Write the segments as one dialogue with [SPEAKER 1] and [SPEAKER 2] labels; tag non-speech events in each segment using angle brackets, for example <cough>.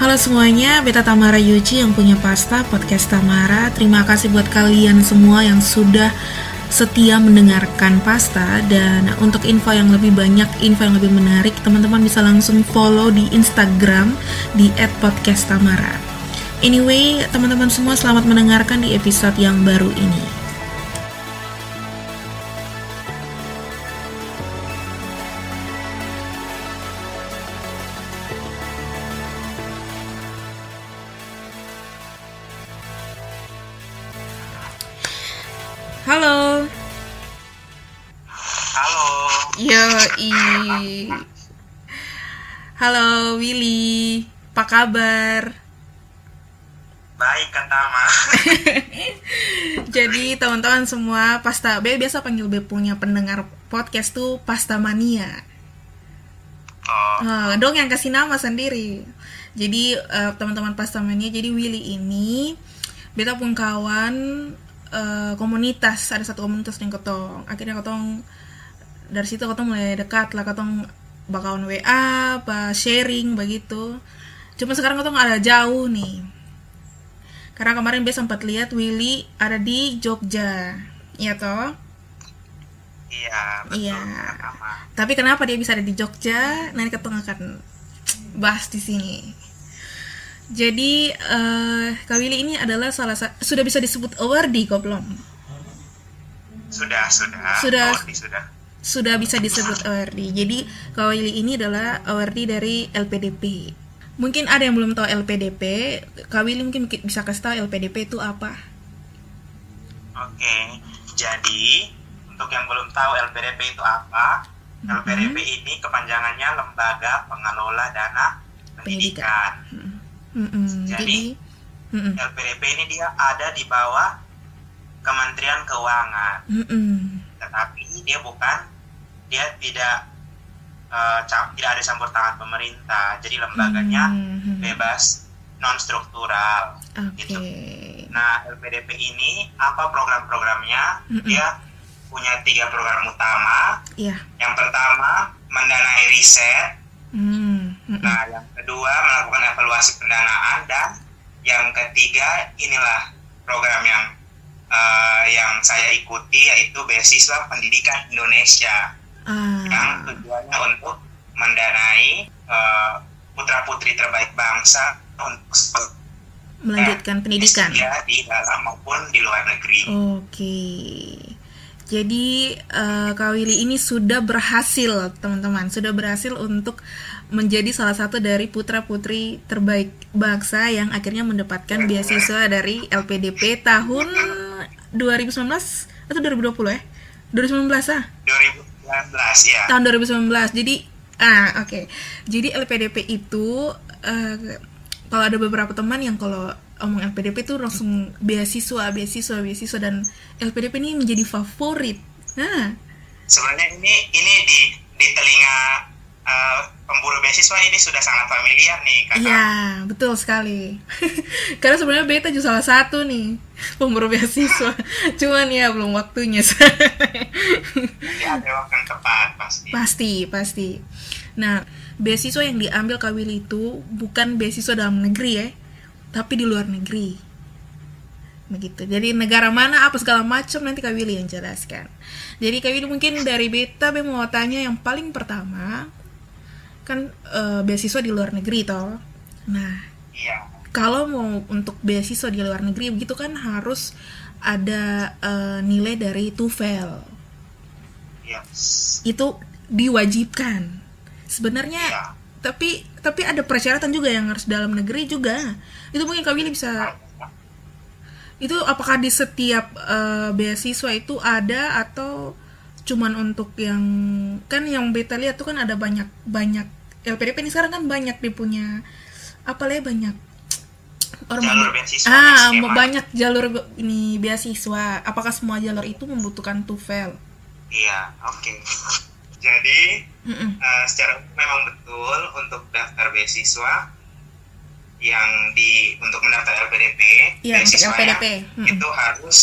[SPEAKER 1] Halo semuanya, Beta Tamara Yuci yang punya pasta podcast Tamara. Terima kasih buat kalian semua yang sudah setia mendengarkan pasta dan untuk info yang lebih banyak, info yang lebih menarik, teman-teman bisa langsung follow di Instagram di @podcasttamara. Anyway, teman-teman semua selamat mendengarkan di episode yang baru ini. Kabar?
[SPEAKER 2] Baik Katama. <laughs>
[SPEAKER 1] Jadi teman-teman semua, Pasta B biasa panggil B punya pendengar podcast tuh Pasta Mania.
[SPEAKER 2] Oh,
[SPEAKER 1] Nah, dong yang kasih nama sendiri. Jadi eh, teman-teman Pasta Mania, jadi Willy ini beta pun kawan eh, komunitas, ada satu komunitas yang ketong. Akhirnya ketong dari situ ketong mulai dekat lah ketong bakalan WA, apa sharing begitu. Cuma sekarang ketong ada jauh nih. Karena kemarin beta sempat lihat Willy ada di Jogja. Iya toh?
[SPEAKER 2] iya betul
[SPEAKER 1] Iya. Tapi kenapa dia bisa ada di Jogja? Nanti kita akan bahas di sini. Jadi eh Kak Willy ini adalah salah satu sudah bisa disebut awardee kok belum?
[SPEAKER 2] Sudah, sudah.
[SPEAKER 1] Sudah.
[SPEAKER 2] Awardee sudah.
[SPEAKER 1] Sudah bisa disebut awardee. Jadi Kak Willy ini adalah awardee dari LPDP. Mungkin ada yang belum tahu LPDP. Kak Willy mungkin bisa kasih tahu LPDP itu apa?
[SPEAKER 2] Oke. Jadi, untuk yang belum tahu LPDP itu apa?
[SPEAKER 1] Mhm.
[SPEAKER 2] LPDP ini kepanjangannya Lembaga Pengelola Dana Pendidikan.
[SPEAKER 1] Mm-mm.
[SPEAKER 2] Jadi,
[SPEAKER 1] Jadi, mm-mm.
[SPEAKER 2] LPDP ini dia ada di bawah Kementerian Keuangan.
[SPEAKER 1] Mm-mm.
[SPEAKER 2] tetapi dia bukan dia tidak cam- tidak ada campur tangan pemerintah jadi lembaganya
[SPEAKER 1] Mhm.
[SPEAKER 2] bebas non struktural
[SPEAKER 1] Oke.
[SPEAKER 2] gitu nah LPDP ini apa program-programnya
[SPEAKER 1] Mm-mm.
[SPEAKER 2] dia punya tiga program utama
[SPEAKER 1] Ya.
[SPEAKER 2] yang pertama mendanai riset
[SPEAKER 1] Mm. Mm-mm.
[SPEAKER 2] nah yang kedua melakukan evaluasi pendanaan dan yang ketiga inilah program yang eh, yang saya ikuti yaitu beasiswa pendidikan Indonesia yang
[SPEAKER 1] Ah.
[SPEAKER 2] tujuannya untuk mendanai putra putri terbaik bangsa untuk
[SPEAKER 1] melanjutkan pendidikan.
[SPEAKER 2] S3 di dalam maupun di luar negeri.
[SPEAKER 1] Oke. Jadi eh, Kak Willy ini sudah berhasil, teman-teman, sudah berhasil untuk menjadi salah satu dari putra-putri terbaik bangsa yang akhirnya mendapatkan beasiswa dari LPDP tahun 2019 atau 2020 ya? 2019 ah.
[SPEAKER 2] 2019 ya.
[SPEAKER 1] tahun 2019 jadi ah oke. Jadi LPDP itu eh, kalau ada beberapa teman yang kalau omong LPDP itu langsung beasiswa beasiswa beasiswa dan LPDP ini menjadi favorit. Nah.
[SPEAKER 2] Sebenarnya ini ini di di telinga eh, pemburu beasiswa ini sudah sangat familiar nih kakak.
[SPEAKER 1] iya betul sekali <laughs> karena sebenarnya beta juga salah satu nih <laughs> pemburu beasiswa <laughs> cuman ya belum waktunya
[SPEAKER 2] ada waktu yang tepat pasti.
[SPEAKER 1] Pasti, pasti. Nah, beasiswa yang diambil Kak Willy itu bukan beasiswa dalam negeri ya, tapi di luar negeri. Begitu. Jadi negara mana apa segala macam nanti Kak Willy yang jelaskan. Jadi Kak Willy mungkin dari beta be mau tanya yang paling pertama kan eh, beasiswa di luar negeri toh. Nah,
[SPEAKER 2] Iya.
[SPEAKER 1] kalau mau untuk beasiswa di luar negeri begitu kan harus ada eh, nilai dari TOEFL
[SPEAKER 2] Yes.
[SPEAKER 1] itu diwajibkan sebenarnya
[SPEAKER 2] Iya.
[SPEAKER 1] tapi tapi ada persyaratan juga yang harus dalam negeri juga itu mungkin kak Willy bisa itu apakah di setiap eh, beasiswa itu ada atau cuman untuk yang kan yang beta lihat tuh kan ada banyak banyak LPDP ini sekarang kan banyak dia punya apa lah ya, banyak orang
[SPEAKER 2] Jalur beasiswa
[SPEAKER 1] ah mau banyak jalur ini beasiswa apakah semua jalur itu membutuhkan TOEFL
[SPEAKER 2] Iya, oke. <laughs> Jadi
[SPEAKER 1] Mm-mm.
[SPEAKER 2] eh, secara memang betul untuk daftar beasiswa yang di untuk mendaftar LPDP,
[SPEAKER 1] Iya, LPDP. Mm-mm.
[SPEAKER 2] itu harus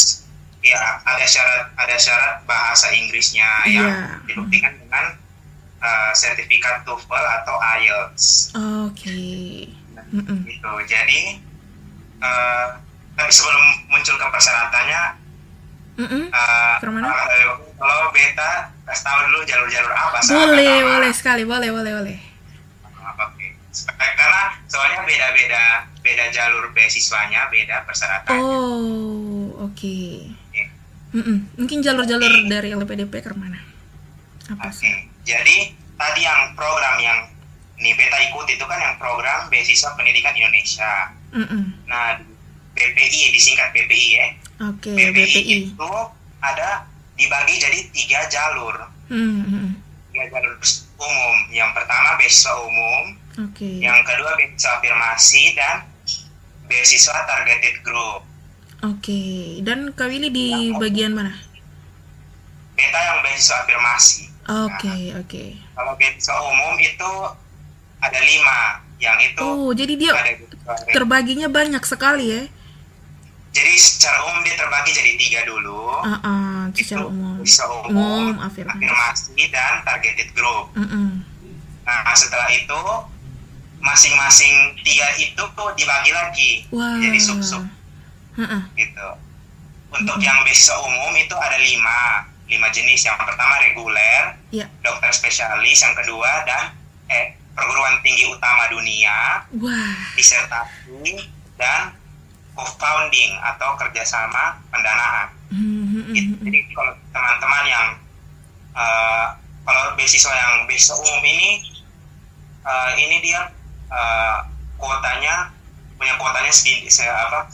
[SPEAKER 2] ya ada syarat ada syarat bahasa Inggrisnya yang
[SPEAKER 1] Iya.
[SPEAKER 2] dibuktikan dengan eh, sertifikat TOEFL atau IELTS.
[SPEAKER 1] Oke. Mm-mm.
[SPEAKER 2] gitu. Jadi uh, tapi sebelum muncul ke persyaratannya, uh,
[SPEAKER 1] Ke mana?
[SPEAKER 2] uh, kalau beta kasih tahu dulu jalur-jalur apa.
[SPEAKER 1] Boleh, boleh sekali, boleh, boleh, boleh.
[SPEAKER 2] Oke. Karena soalnya beda-beda beda jalur beasiswanya, beda persyaratannya.
[SPEAKER 1] Oh, oke.
[SPEAKER 2] Oke.
[SPEAKER 1] Mm-mm. Mungkin jalur-jalur dari LPDP ke mana? Apa
[SPEAKER 2] Oke,
[SPEAKER 1] sih?
[SPEAKER 2] Jadi tadi yang program yang nih beta ikut itu kan yang program beasiswa pendidikan Indonesia.
[SPEAKER 1] Mm-mm.
[SPEAKER 2] Nah, BPI disingkat BPI ya.
[SPEAKER 1] Oke,
[SPEAKER 2] BPI,
[SPEAKER 1] BPI.
[SPEAKER 2] itu ada dibagi jadi tiga jalur,
[SPEAKER 1] Mm-mm.
[SPEAKER 2] tiga jalur umum. Yang pertama beasiswa umum,
[SPEAKER 1] Oke.
[SPEAKER 2] yang kedua beasiswa afirmasi dan beasiswa targeted group.
[SPEAKER 1] Oke. Dan Kak Willy di bagian mana?
[SPEAKER 2] Beta yang beasiswa afirmasi.
[SPEAKER 1] Oke, oke.
[SPEAKER 2] Kalau beasiswa umum itu ada lima, yang itu
[SPEAKER 1] Oh, jadi dia terbaginya banyak sekali ya?
[SPEAKER 2] Jadi secara umum dia terbagi jadi tiga dulu.
[SPEAKER 1] Ah, ah, secara umum.
[SPEAKER 2] Bisa umum,
[SPEAKER 1] Umum, afirmasi.
[SPEAKER 2] afirmasi, dan targeted group.
[SPEAKER 1] Mm-mm.
[SPEAKER 2] Nah setelah itu masing-masing tiga itu tuh dibagi lagi
[SPEAKER 1] Wah.
[SPEAKER 2] jadi sub-sub
[SPEAKER 1] Ah, ah.
[SPEAKER 2] gitu. Untuk yang beasiswa umum itu ada lima, lima jenis. Yang pertama reguler,
[SPEAKER 1] Ya.
[SPEAKER 2] dokter spesialis. Yang kedua dan eh perguruan tinggi utama dunia,
[SPEAKER 1] Wah.
[SPEAKER 2] disertasi dan co-founding atau kerjasama pendanaan.
[SPEAKER 1] Mm-mm.
[SPEAKER 2] Gitu. Jadi kalau teman-teman yang uh, kalau beasiswa yang beasiswa umum ini uh, ini dia uh, kuotanya punya kuotanya sedikit saya apa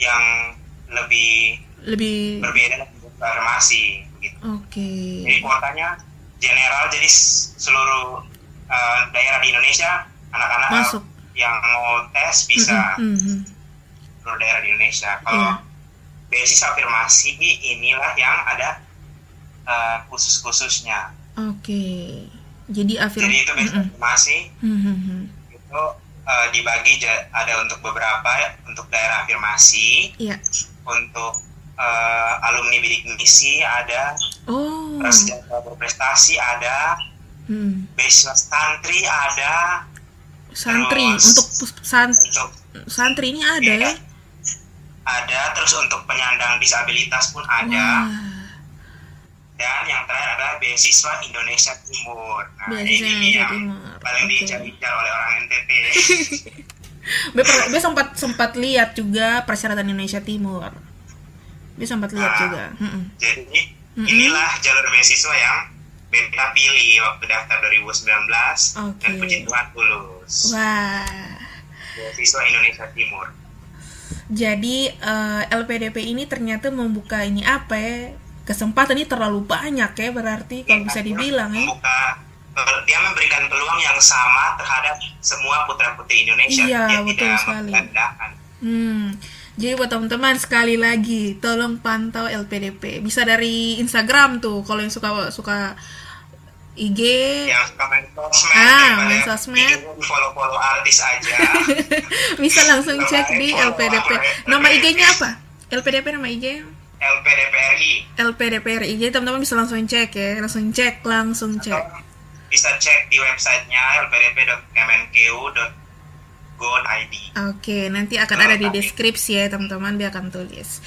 [SPEAKER 2] yang lebih
[SPEAKER 1] Lebih.
[SPEAKER 2] berbeda dengan farmasi
[SPEAKER 1] Oke.
[SPEAKER 2] Jadi kuotanya general jadi seluruh uh, daerah di Indonesia anak-anak
[SPEAKER 1] Masuk.
[SPEAKER 2] yang mau tes bisa
[SPEAKER 1] Mm-mm.
[SPEAKER 2] seluruh daerah di Indonesia. Kalau
[SPEAKER 1] Iya.
[SPEAKER 2] beasiswa afirmasi inilah yang ada uh, khusus-khususnya.
[SPEAKER 1] Oke. Jadi afirm.
[SPEAKER 2] Jadi itu
[SPEAKER 1] Mm-mm.
[SPEAKER 2] afirmasi
[SPEAKER 1] Mhm.
[SPEAKER 2] itu uh, dibagi ada untuk beberapa untuk daerah afirmasi,
[SPEAKER 1] Iya.
[SPEAKER 2] untuk uh, alumni bidik misi ada,
[SPEAKER 1] Oh.
[SPEAKER 2] prasejahtera berprestasi ada,
[SPEAKER 1] Hmm.
[SPEAKER 2] beasiswa santri ada,
[SPEAKER 1] Santri
[SPEAKER 2] Terus-
[SPEAKER 1] untuk san-
[SPEAKER 2] untuk
[SPEAKER 1] santri ini ada ya?
[SPEAKER 2] ada, terus untuk penyandang disabilitas pun ada.
[SPEAKER 1] Wah.
[SPEAKER 2] Dan yang terakhir adalah beasiswa Indonesia Timur. Nah,
[SPEAKER 1] Beasiswa
[SPEAKER 2] ini
[SPEAKER 1] Indonesia
[SPEAKER 2] yang
[SPEAKER 1] Timur.
[SPEAKER 2] paling
[SPEAKER 1] Oke.
[SPEAKER 2] diincar-incar oleh orang NTT. <laughs>
[SPEAKER 1] Be, be sempat sempat lihat juga persyaratan Indonesia Timur. Be sempat lihat
[SPEAKER 2] Ah.
[SPEAKER 1] juga. Mm-mm.
[SPEAKER 2] Jadi
[SPEAKER 1] Mm-mm.
[SPEAKER 2] inilah jalur beasiswa yang beta pilih waktu daftar 2019 dan
[SPEAKER 1] Oke.
[SPEAKER 2] puji Tuhan lulus.
[SPEAKER 1] Wah.
[SPEAKER 2] Beasiswa Indonesia Timur.
[SPEAKER 1] Jadi eh, LPDP ini ternyata membuka ini apa ya? Kesempatan ini terlalu banyak ya berarti kalau bisa dibilang ya.
[SPEAKER 2] Membuka eh, dia memberikan peluang yang sama terhadap semua putra-putri Indonesia.
[SPEAKER 1] Iya,
[SPEAKER 2] dia
[SPEAKER 1] betul
[SPEAKER 2] tidak
[SPEAKER 1] sekali. Hmm. Jadi buat teman-teman sekali lagi tolong pantau LPDP. Bisa dari Instagram tuh kalau yang suka suka IG
[SPEAKER 2] Yang suka main sosmed,
[SPEAKER 1] Ah, main sosmed.
[SPEAKER 2] follow-follow artis aja. <laughs>
[SPEAKER 1] bisa langsung cek di LPDP. Nama IG-nya apa? LPDP nama IG
[SPEAKER 2] LPDPRI
[SPEAKER 1] LPDPRI. Jadi teman-teman bisa langsung cek ya, langsung cek, langsung cek.
[SPEAKER 2] atau bisa cek di websitenya lpdp.kemenkeu.go.id.
[SPEAKER 1] Oke, nanti akan ada di deskripsi ya teman-teman, dia akan tulis.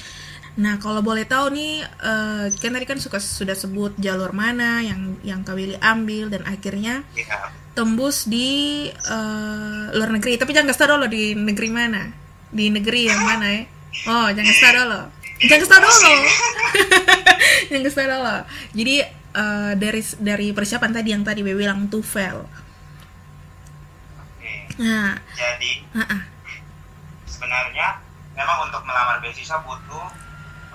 [SPEAKER 1] Nah, kalau boleh tahu nih, eh, kan tadi kan suka sudah sebut jalur mana yang yang Kak Willy ambil dan akhirnya
[SPEAKER 2] Ya,
[SPEAKER 1] tembus di eh, luar negeri. Tapi jangan kasih tahu dulu di negeri mana, di negeri yang mana ya? Oh, jangan kasih tahu dulu. Jangan kasih tahu dulu. <laughs> jangan kasih tahu dulu. Jadi eh, dari dari persiapan tadi yang tadi Bebe bilang TOEFL. Nah,
[SPEAKER 2] Jadi
[SPEAKER 1] ah, ah.
[SPEAKER 2] sebenarnya memang untuk melamar beasiswa butuh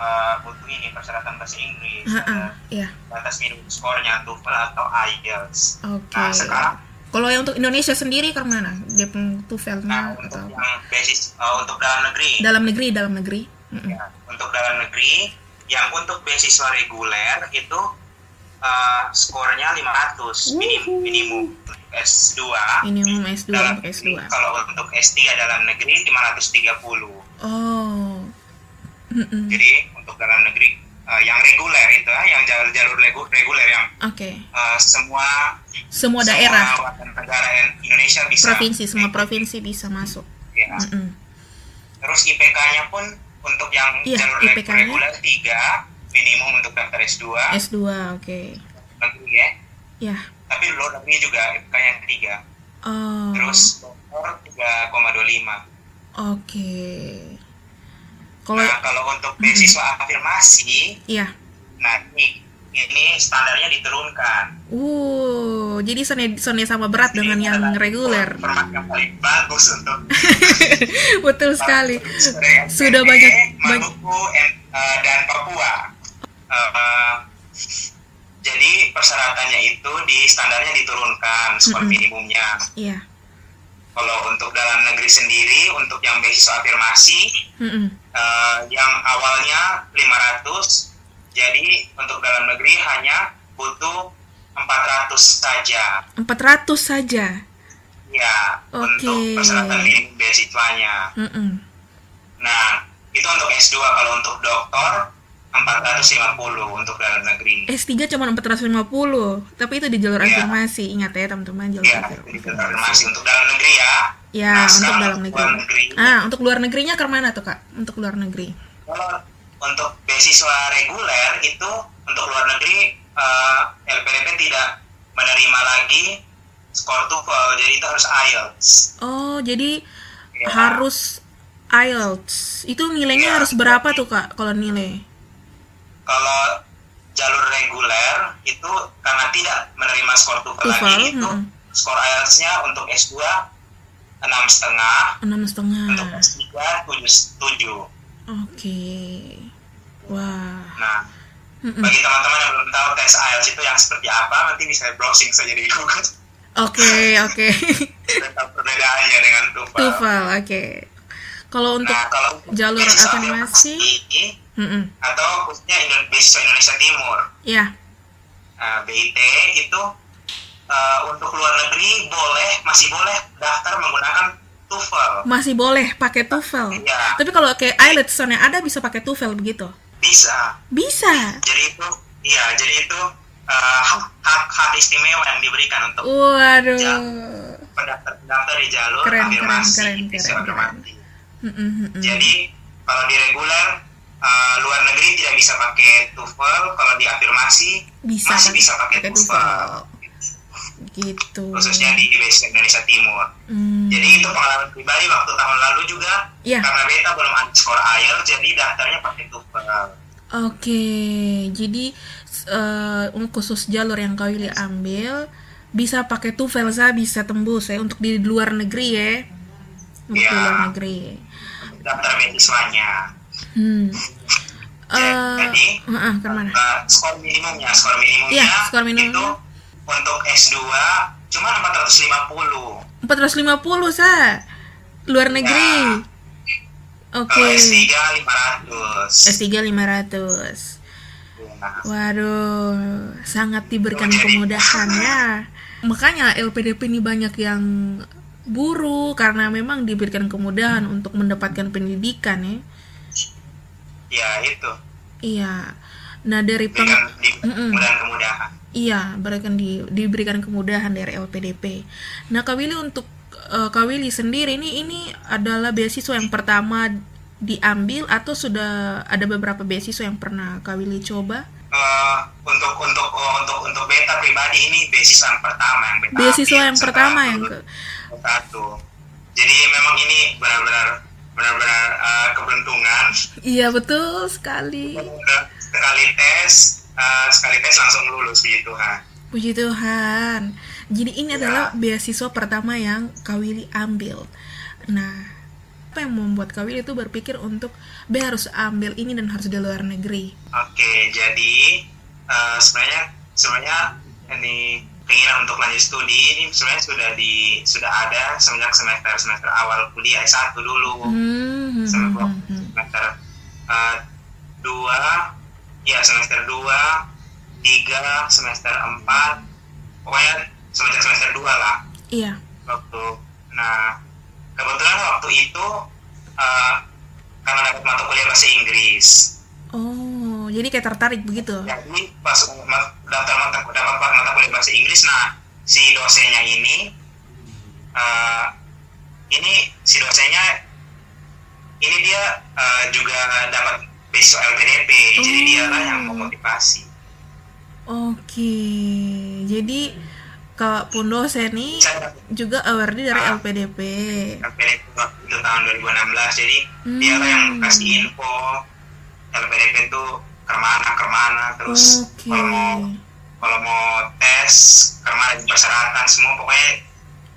[SPEAKER 2] eh, butuh ini persyaratan bahasa Inggris,
[SPEAKER 1] ah, ah,
[SPEAKER 2] ada
[SPEAKER 1] ya.
[SPEAKER 2] batas minimum skornya TOEFL atau IELTS.
[SPEAKER 1] Oke.
[SPEAKER 2] Nah sekarang
[SPEAKER 1] Kalau yang untuk Indonesia sendiri ke mana? Dia pun TOEFL-nya
[SPEAKER 2] nah,
[SPEAKER 1] atau
[SPEAKER 2] untuk
[SPEAKER 1] apa?
[SPEAKER 2] yang basis eh, untuk dalam negeri,
[SPEAKER 1] Dalam negeri, dalam negeri. Mm-mm.
[SPEAKER 2] ya, untuk dalam negeri yang untuk beasiswa reguler itu eh, skornya 500 minim, minimum S2
[SPEAKER 1] Minimum S2
[SPEAKER 2] dalam
[SPEAKER 1] untuk S2.
[SPEAKER 2] negeri. kalau untuk S3 dalam negeri 530
[SPEAKER 1] Oh. Mm-mm.
[SPEAKER 2] jadi untuk dalam negeri eh, yang reguler itu ya yang jalur-jalur regu- reguler yang
[SPEAKER 1] Oke.
[SPEAKER 2] eh, semua
[SPEAKER 1] Semua daerah,
[SPEAKER 2] semua negara Indonesia bisa
[SPEAKER 1] provinsi, semua provinsi bisa masuk.
[SPEAKER 2] ya.
[SPEAKER 1] Mm-mm.
[SPEAKER 2] Terus IPK-nya pun untuk yang
[SPEAKER 1] Iya,
[SPEAKER 2] jalur
[SPEAKER 1] IPK-nya.
[SPEAKER 2] reguler 3 minimum untuk daftar S2
[SPEAKER 1] S2, oke.
[SPEAKER 2] negeri ya.
[SPEAKER 1] Ya.
[SPEAKER 2] Tapi luar negeri juga IPK yang 3.
[SPEAKER 1] Oh.
[SPEAKER 2] Terus dokter 3,25.
[SPEAKER 1] Oke. Kalau
[SPEAKER 2] Nah, kalau untuk beasiswa afirmasi,
[SPEAKER 1] iya.
[SPEAKER 2] nah ini, ini standarnya diturunkan.
[SPEAKER 1] Uh, jadi Sonia sama berat dengan
[SPEAKER 2] Ini
[SPEAKER 1] yang reguler.
[SPEAKER 2] Format yang paling bagus untuk <laughs>
[SPEAKER 1] Betul sekali.
[SPEAKER 2] Sudah
[SPEAKER 1] Sudah banyak
[SPEAKER 2] Maluku eh, dan Papua. Eh, jadi persyaratannya itu di standarnya diturunkan skor
[SPEAKER 1] Mm-mm.
[SPEAKER 2] minimumnya.
[SPEAKER 1] Iya.
[SPEAKER 2] Kalau untuk dalam negeri sendiri, untuk yang beasiswa afirmasi,
[SPEAKER 1] Mm-mm.
[SPEAKER 2] eh, yang awalnya 500, jadi untuk dalam negeri hanya butuh 400 saja.
[SPEAKER 1] 400 saja.
[SPEAKER 2] Ya,
[SPEAKER 1] Oke.
[SPEAKER 2] untuk persyaratan minimum beasiswanya.
[SPEAKER 1] Mm-mm.
[SPEAKER 2] Nah, itu untuk S2 kalau untuk doktor 450 untuk dalam negeri.
[SPEAKER 1] S3 cuma 450, tapi itu di jalur afirmasi. Ingat ya teman-teman jalur
[SPEAKER 2] Ya,
[SPEAKER 1] afirmasi.
[SPEAKER 2] untuk dalam negeri ya.
[SPEAKER 1] Ya,
[SPEAKER 2] Nah,
[SPEAKER 1] untuk dalam negeri.
[SPEAKER 2] negeri.
[SPEAKER 1] Ah, untuk luar negerinya ke mana tuh, Kak? Untuk luar negeri.
[SPEAKER 2] Kalau untuk beasiswa reguler itu untuk luar negeri eh, LPDP tidak menerima lagi skor TOEFL, jadi itu harus IELTS.
[SPEAKER 1] Oh, jadi
[SPEAKER 2] Ya.
[SPEAKER 1] harus IELTS. Itu nilainya
[SPEAKER 2] Iya.
[SPEAKER 1] harus berapa tuh, Kak, kalau nilai?
[SPEAKER 2] Kalau jalur reguler itu karena tidak menerima skor TOEFL, lagi itu skor IELTS-nya untuk S2 enam setengah,
[SPEAKER 1] Enam setengah.
[SPEAKER 2] untuk S3 tujuh tujuh.
[SPEAKER 1] Oke. Wah.
[SPEAKER 2] Nah,
[SPEAKER 1] Mm-mm.
[SPEAKER 2] bagi teman-teman yang belum tahu tes IELTS itu yang seperti apa, nanti bisa browsing saja di Google.
[SPEAKER 1] Oke, <laughs> oke.
[SPEAKER 2] Perbedaannya dengan TOEFL.
[SPEAKER 1] TOEFL, oke. Kalau untuk
[SPEAKER 2] Nah, kalau
[SPEAKER 1] jalur afirmasi,
[SPEAKER 2] afirmasi,
[SPEAKER 1] mm
[SPEAKER 2] atau khususnya Indo- beasiswa Indonesia Timur,
[SPEAKER 1] ya,
[SPEAKER 2] nah, BIT itu eh, untuk luar negeri boleh masih boleh daftar menggunakan TOEFL.
[SPEAKER 1] masih boleh pakai TOEFL.
[SPEAKER 2] Iya.
[SPEAKER 1] Tapi kalau kayak IELTS yang ada bisa pakai TOEFL begitu?
[SPEAKER 2] Bisa.
[SPEAKER 1] Bisa.
[SPEAKER 2] Jadi itu, iya, jadi itu eh, hak, hak hak istimewa yang diberikan untuk
[SPEAKER 1] Waduh.
[SPEAKER 2] pendaftar pendaftar di jalur
[SPEAKER 1] Keren, keren,
[SPEAKER 2] afirmasi,
[SPEAKER 1] keren, keren, keren. Mm-mm, mm-mm.
[SPEAKER 2] Jadi kalau di reguler eh, luar negeri tidak bisa pakai TOEFL, kalau di afirmasi
[SPEAKER 1] Bisa
[SPEAKER 2] masih
[SPEAKER 1] pakai-
[SPEAKER 2] bisa pakai
[SPEAKER 1] pakai
[SPEAKER 2] TOEFL.
[SPEAKER 1] Gitu.
[SPEAKER 2] Khususnya di Beasiswa Indonesia Timur.
[SPEAKER 1] Hmm.
[SPEAKER 2] Jadi itu pengalaman pribadi waktu tahun lalu juga
[SPEAKER 1] Iya.
[SPEAKER 2] karena beta belum ada skor IELTS jadi daftarnya pakai TOEFL.
[SPEAKER 1] Oke, jadi eh, untuk khusus jalur yang kau Willy ambil bisa pakai TOEFL saya bisa tembus ya untuk di luar negeri ya. Untuk di
[SPEAKER 2] Iya.
[SPEAKER 1] luar negeri.
[SPEAKER 2] Daftar beasiswanya.
[SPEAKER 1] Hmm.
[SPEAKER 2] Ya,
[SPEAKER 1] Eh,
[SPEAKER 2] jadi
[SPEAKER 1] mana?
[SPEAKER 2] eh, skor minimumnya, skor minimumnya
[SPEAKER 1] Iya, skor minimumnya.
[SPEAKER 2] itu untuk S2 cuma 450.
[SPEAKER 1] 450 sa luar negeri. Oke.
[SPEAKER 2] Kalau S3 500.
[SPEAKER 1] S3 500.
[SPEAKER 2] Nah,
[SPEAKER 1] Waduh, sangat diberikan kemudahan ya. <laughs> Makanya LPDP ini banyak yang buru karena memang diberikan kemudahan untuk mendapatkan pendidikan ya.
[SPEAKER 2] Ya itu.
[SPEAKER 1] Iya. Nah dari peng iya berikan di diberikan kemudahan dari LPDP. Nah Kak Willy untuk eh, Kak Willy sendiri ini ini adalah beasiswa yang pertama diambil atau sudah ada beberapa beasiswa yang pernah Kak Willy coba?
[SPEAKER 2] Eh, untuk untuk oh, untuk untuk beta pribadi ini beasiswa yang pertama yang beta
[SPEAKER 1] Beasiswa
[SPEAKER 2] ambil
[SPEAKER 1] yang pertama yang ke
[SPEAKER 2] satu. Jadi memang ini benar-benar benar-benar eh, keberuntungan.
[SPEAKER 1] Iya betul sekali.
[SPEAKER 2] Sekali tes eh, sekali tes langsung lulus gitu ha.
[SPEAKER 1] Puji Tuhan. Jadi ini
[SPEAKER 2] Ya.
[SPEAKER 1] adalah beasiswa pertama yang Kak Willy ambil. Nah, apa yang membuat Kak Willy itu berpikir untuk B harus ambil ini dan harus di luar negeri?
[SPEAKER 2] Oke, jadi eh, sebenarnya sebenarnya ini keinginan untuk lanjut studi ini sebenarnya sudah di sudah ada semenjak semester semester awal kuliah S1 dulu.
[SPEAKER 1] Hmm, hmm,
[SPEAKER 2] semester
[SPEAKER 1] hmm, hmm.
[SPEAKER 2] semester eh, dua ya semester dua tiga semester empat pokoknya semenjak semester dua lah
[SPEAKER 1] Iya.
[SPEAKER 2] waktu nah kebetulan waktu itu eh, karena dapat mata kuliah bahasa Inggris
[SPEAKER 1] Oh, jadi kayak tertarik begitu?
[SPEAKER 2] jadi pas daftar mata dapat mata kuliah bahasa Inggris nah si dosennya ini eh, ini si dosennya ini dia uh, juga dapat beasiswa LPDP oh. jadi dia lah yang memotivasi
[SPEAKER 1] oke jadi Kak Pundo Seni juga award dari ah, LPDP.
[SPEAKER 2] LPDP itu tahun 2016 jadi hmm. dia lah yang kasih info LPDP itu ke mana ke mana terus okay. kalau mau kalau mau tes ke mana persyaratan semua pokoknya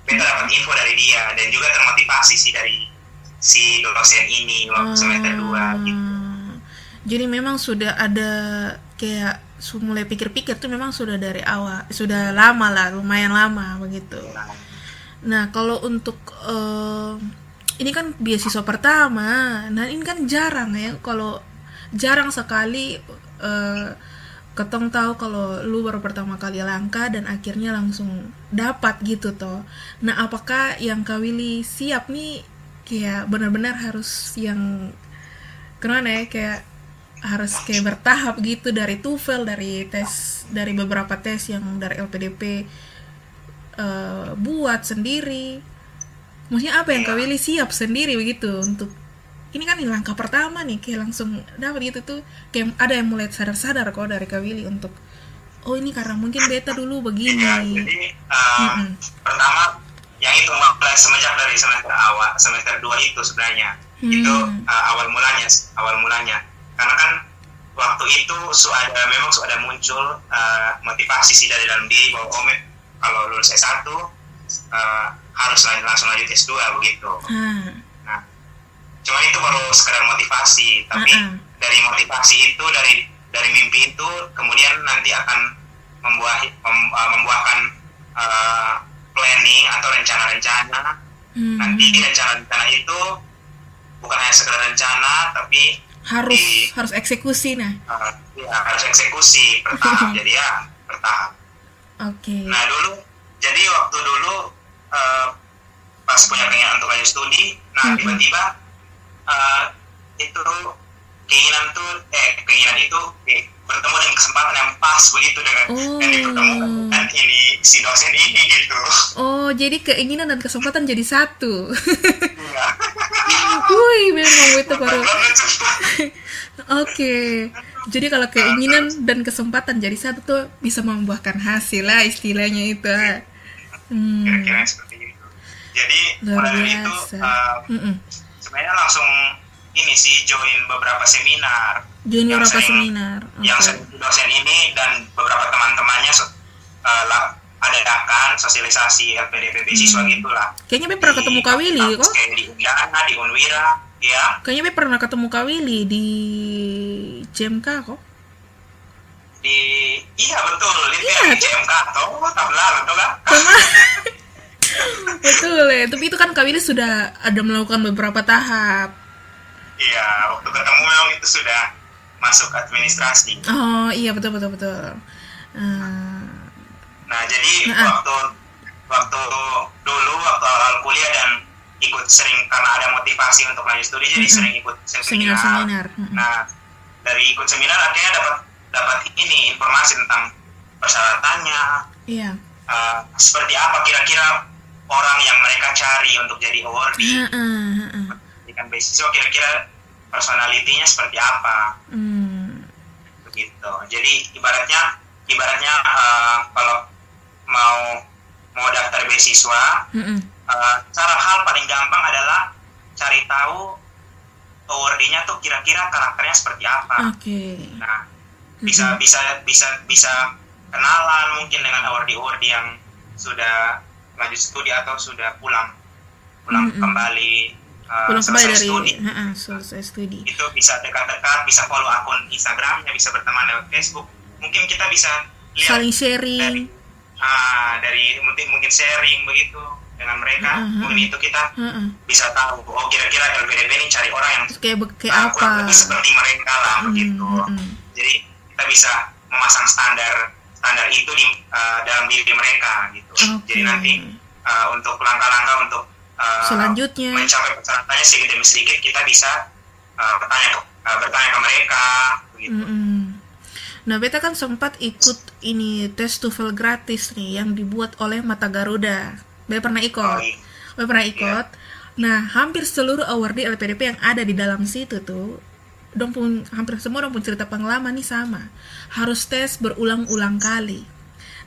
[SPEAKER 2] kita dapat info dari dia dan juga termotivasi sih dari si dosen ini waktu hmm. semester 2 gitu.
[SPEAKER 1] Jadi memang sudah ada kayak mulai pikir-pikir tuh memang sudah dari awal, sudah lama lah, lumayan lama begitu. Nah, kalau untuk uh, ini kan beasiswa pertama, nah ini kan jarang ya kalau jarang sekali uh, ketong tahu kalau lu baru pertama kali langkah dan akhirnya langsung dapat gitu toh. Nah, apakah yang Kawili siap nih kayak benar-benar harus yang ke mana ya kayak harus kayak bertahap gitu dari TOEFL dari tes dari beberapa tes yang dari LPDP uh, eh, buat sendiri. Maksudnya apa yang Kawili siap sendiri begitu untuk ini kan ini langkah pertama nih kayak langsung dapat gitu tuh. Kayak ada yang mulai sadar-sadar kok dari Kawili untuk oh ini karena mungkin beta dulu begini.
[SPEAKER 2] Ya, jadi uh, mm -mm. pertama yang itu mulai semenjak dari semester awal semester 2 itu sebenarnya. Hmm. itu uh, awal mulanya awal mulanya. Karena kan waktu itu sudah memang sudah muncul uh, motivasi sih dari dalam diri bahwa oh kalau lulus S1 uh, harus langsung lanjut S2 begitu. Hmm cuma itu baru sekedar motivasi tapi uh -uh. dari motivasi itu dari dari mimpi itu kemudian nanti akan membuah mem, uh, membuahkan uh, planning atau rencana-rencana hmm. nanti rencana-rencana itu bukan hanya sekedar rencana tapi
[SPEAKER 1] harus di, harus eksekusi nah
[SPEAKER 2] uh, ya harus eksekusi bertahap <laughs> jadi ya bertahap
[SPEAKER 1] oke okay.
[SPEAKER 2] nah dulu jadi waktu dulu uh, pas punya keinginan untuk lanjut studi nah tiba-tiba uh, itu keinginan tuh eh keinginan itu eh, bertemu dengan kesempatan yang pas begitu dengan oh. yang dipertemukan dengan ini si dosen ini gitu.
[SPEAKER 1] Oh, jadi keinginan dan kesempatan jadi satu. Iya. <laughs> Wih, memang itu baru. <laughs> Oke. Jadi kalau keinginan dan kesempatan jadi satu tuh bisa membuahkan hasil lah istilahnya itu.
[SPEAKER 2] Hmm. Kira-kira seperti itu. Jadi mulai dari itu uh, mm -mm sebenarnya langsung ini sih join beberapa seminar.
[SPEAKER 1] Join beberapa seminar
[SPEAKER 2] okay. yang dosen ini dan beberapa teman-temannya uh, adakan sosialisasi LPDP hmm. gitulah.
[SPEAKER 1] Kayaknya Be pernah ketemu Kawili kok.
[SPEAKER 2] kayak di Undana di Unwira ya.
[SPEAKER 1] Kayaknya pernah ketemu Kawili di JMK kok.
[SPEAKER 2] Di iya betul. Iya, di JMK atau tabla betul kan <laughs>
[SPEAKER 1] betul ya. Tapi itu kan Kawili sudah ada melakukan beberapa tahap.
[SPEAKER 2] Iya waktu ketemu memang itu sudah masuk administrasi.
[SPEAKER 1] Oh iya betul betul betul. Uh,
[SPEAKER 2] nah jadi nah, ah. waktu waktu dulu waktu awal kuliah dan ikut sering karena ada motivasi untuk lanjut studi jadi sering ikut seminar, seminar. nah dari ikut seminar akhirnya dapat dapat ini informasi tentang persyaratannya.
[SPEAKER 1] Iya.
[SPEAKER 2] uh, seperti apa kira-kira orang yang mereka cari untuk jadi awardee uh, uh, uh. Kan beasiswa kira-kira personalitinya seperti apa
[SPEAKER 1] mm.
[SPEAKER 2] begitu jadi ibaratnya ibaratnya uh, kalau mau mau daftar beasiswa mm -mm. Uh, cara hal paling gampang adalah cari tahu awardee-nya tuh kira-kira karakternya seperti apa
[SPEAKER 1] okay.
[SPEAKER 2] nah bisa mm -hmm. bisa bisa bisa kenalan mungkin dengan awardee awardee yang sudah lanjut studi atau sudah pulang pulang mm -hmm. kembali
[SPEAKER 1] uh, pulang kembali dari studi. Uh, uh, selesai studi
[SPEAKER 2] itu bisa dekat-dekat bisa follow akun Instagramnya bisa berteman lewat Facebook mungkin kita bisa
[SPEAKER 1] lihat saling sharing
[SPEAKER 2] dari, uh, dari mungkin mungkin sharing begitu dengan mereka uh, -huh. mungkin itu kita uh, -huh. bisa tahu oh kira-kira LPDP ini cari orang yang
[SPEAKER 1] kayak, kayak uh, apa
[SPEAKER 2] lebih seperti mereka lah uh, begitu uh, uh. jadi kita bisa memasang standar standar itu di uh, dalam diri mereka gitu. Okay. Jadi nanti uh, untuk langkah-langkah untuk uh,
[SPEAKER 1] selanjutnya
[SPEAKER 2] mencapai persyaratannya sedikit demi sedikit kita bisa uh, bertanya ke, uh, bertanya ke mereka gitu. Mm -hmm.
[SPEAKER 1] Nah, beta kan sempat ikut ini tes TOEFL gratis nih yang dibuat oleh Mata Garuda. Beta pernah ikut. Oh, iya. Beta pernah ikut. Yeah. Nah, hampir seluruh awardee LPDP yang ada di dalam situ tuh, dong pun hampir semua dong pun cerita pengalaman nih sama. Harus tes berulang-ulang kali.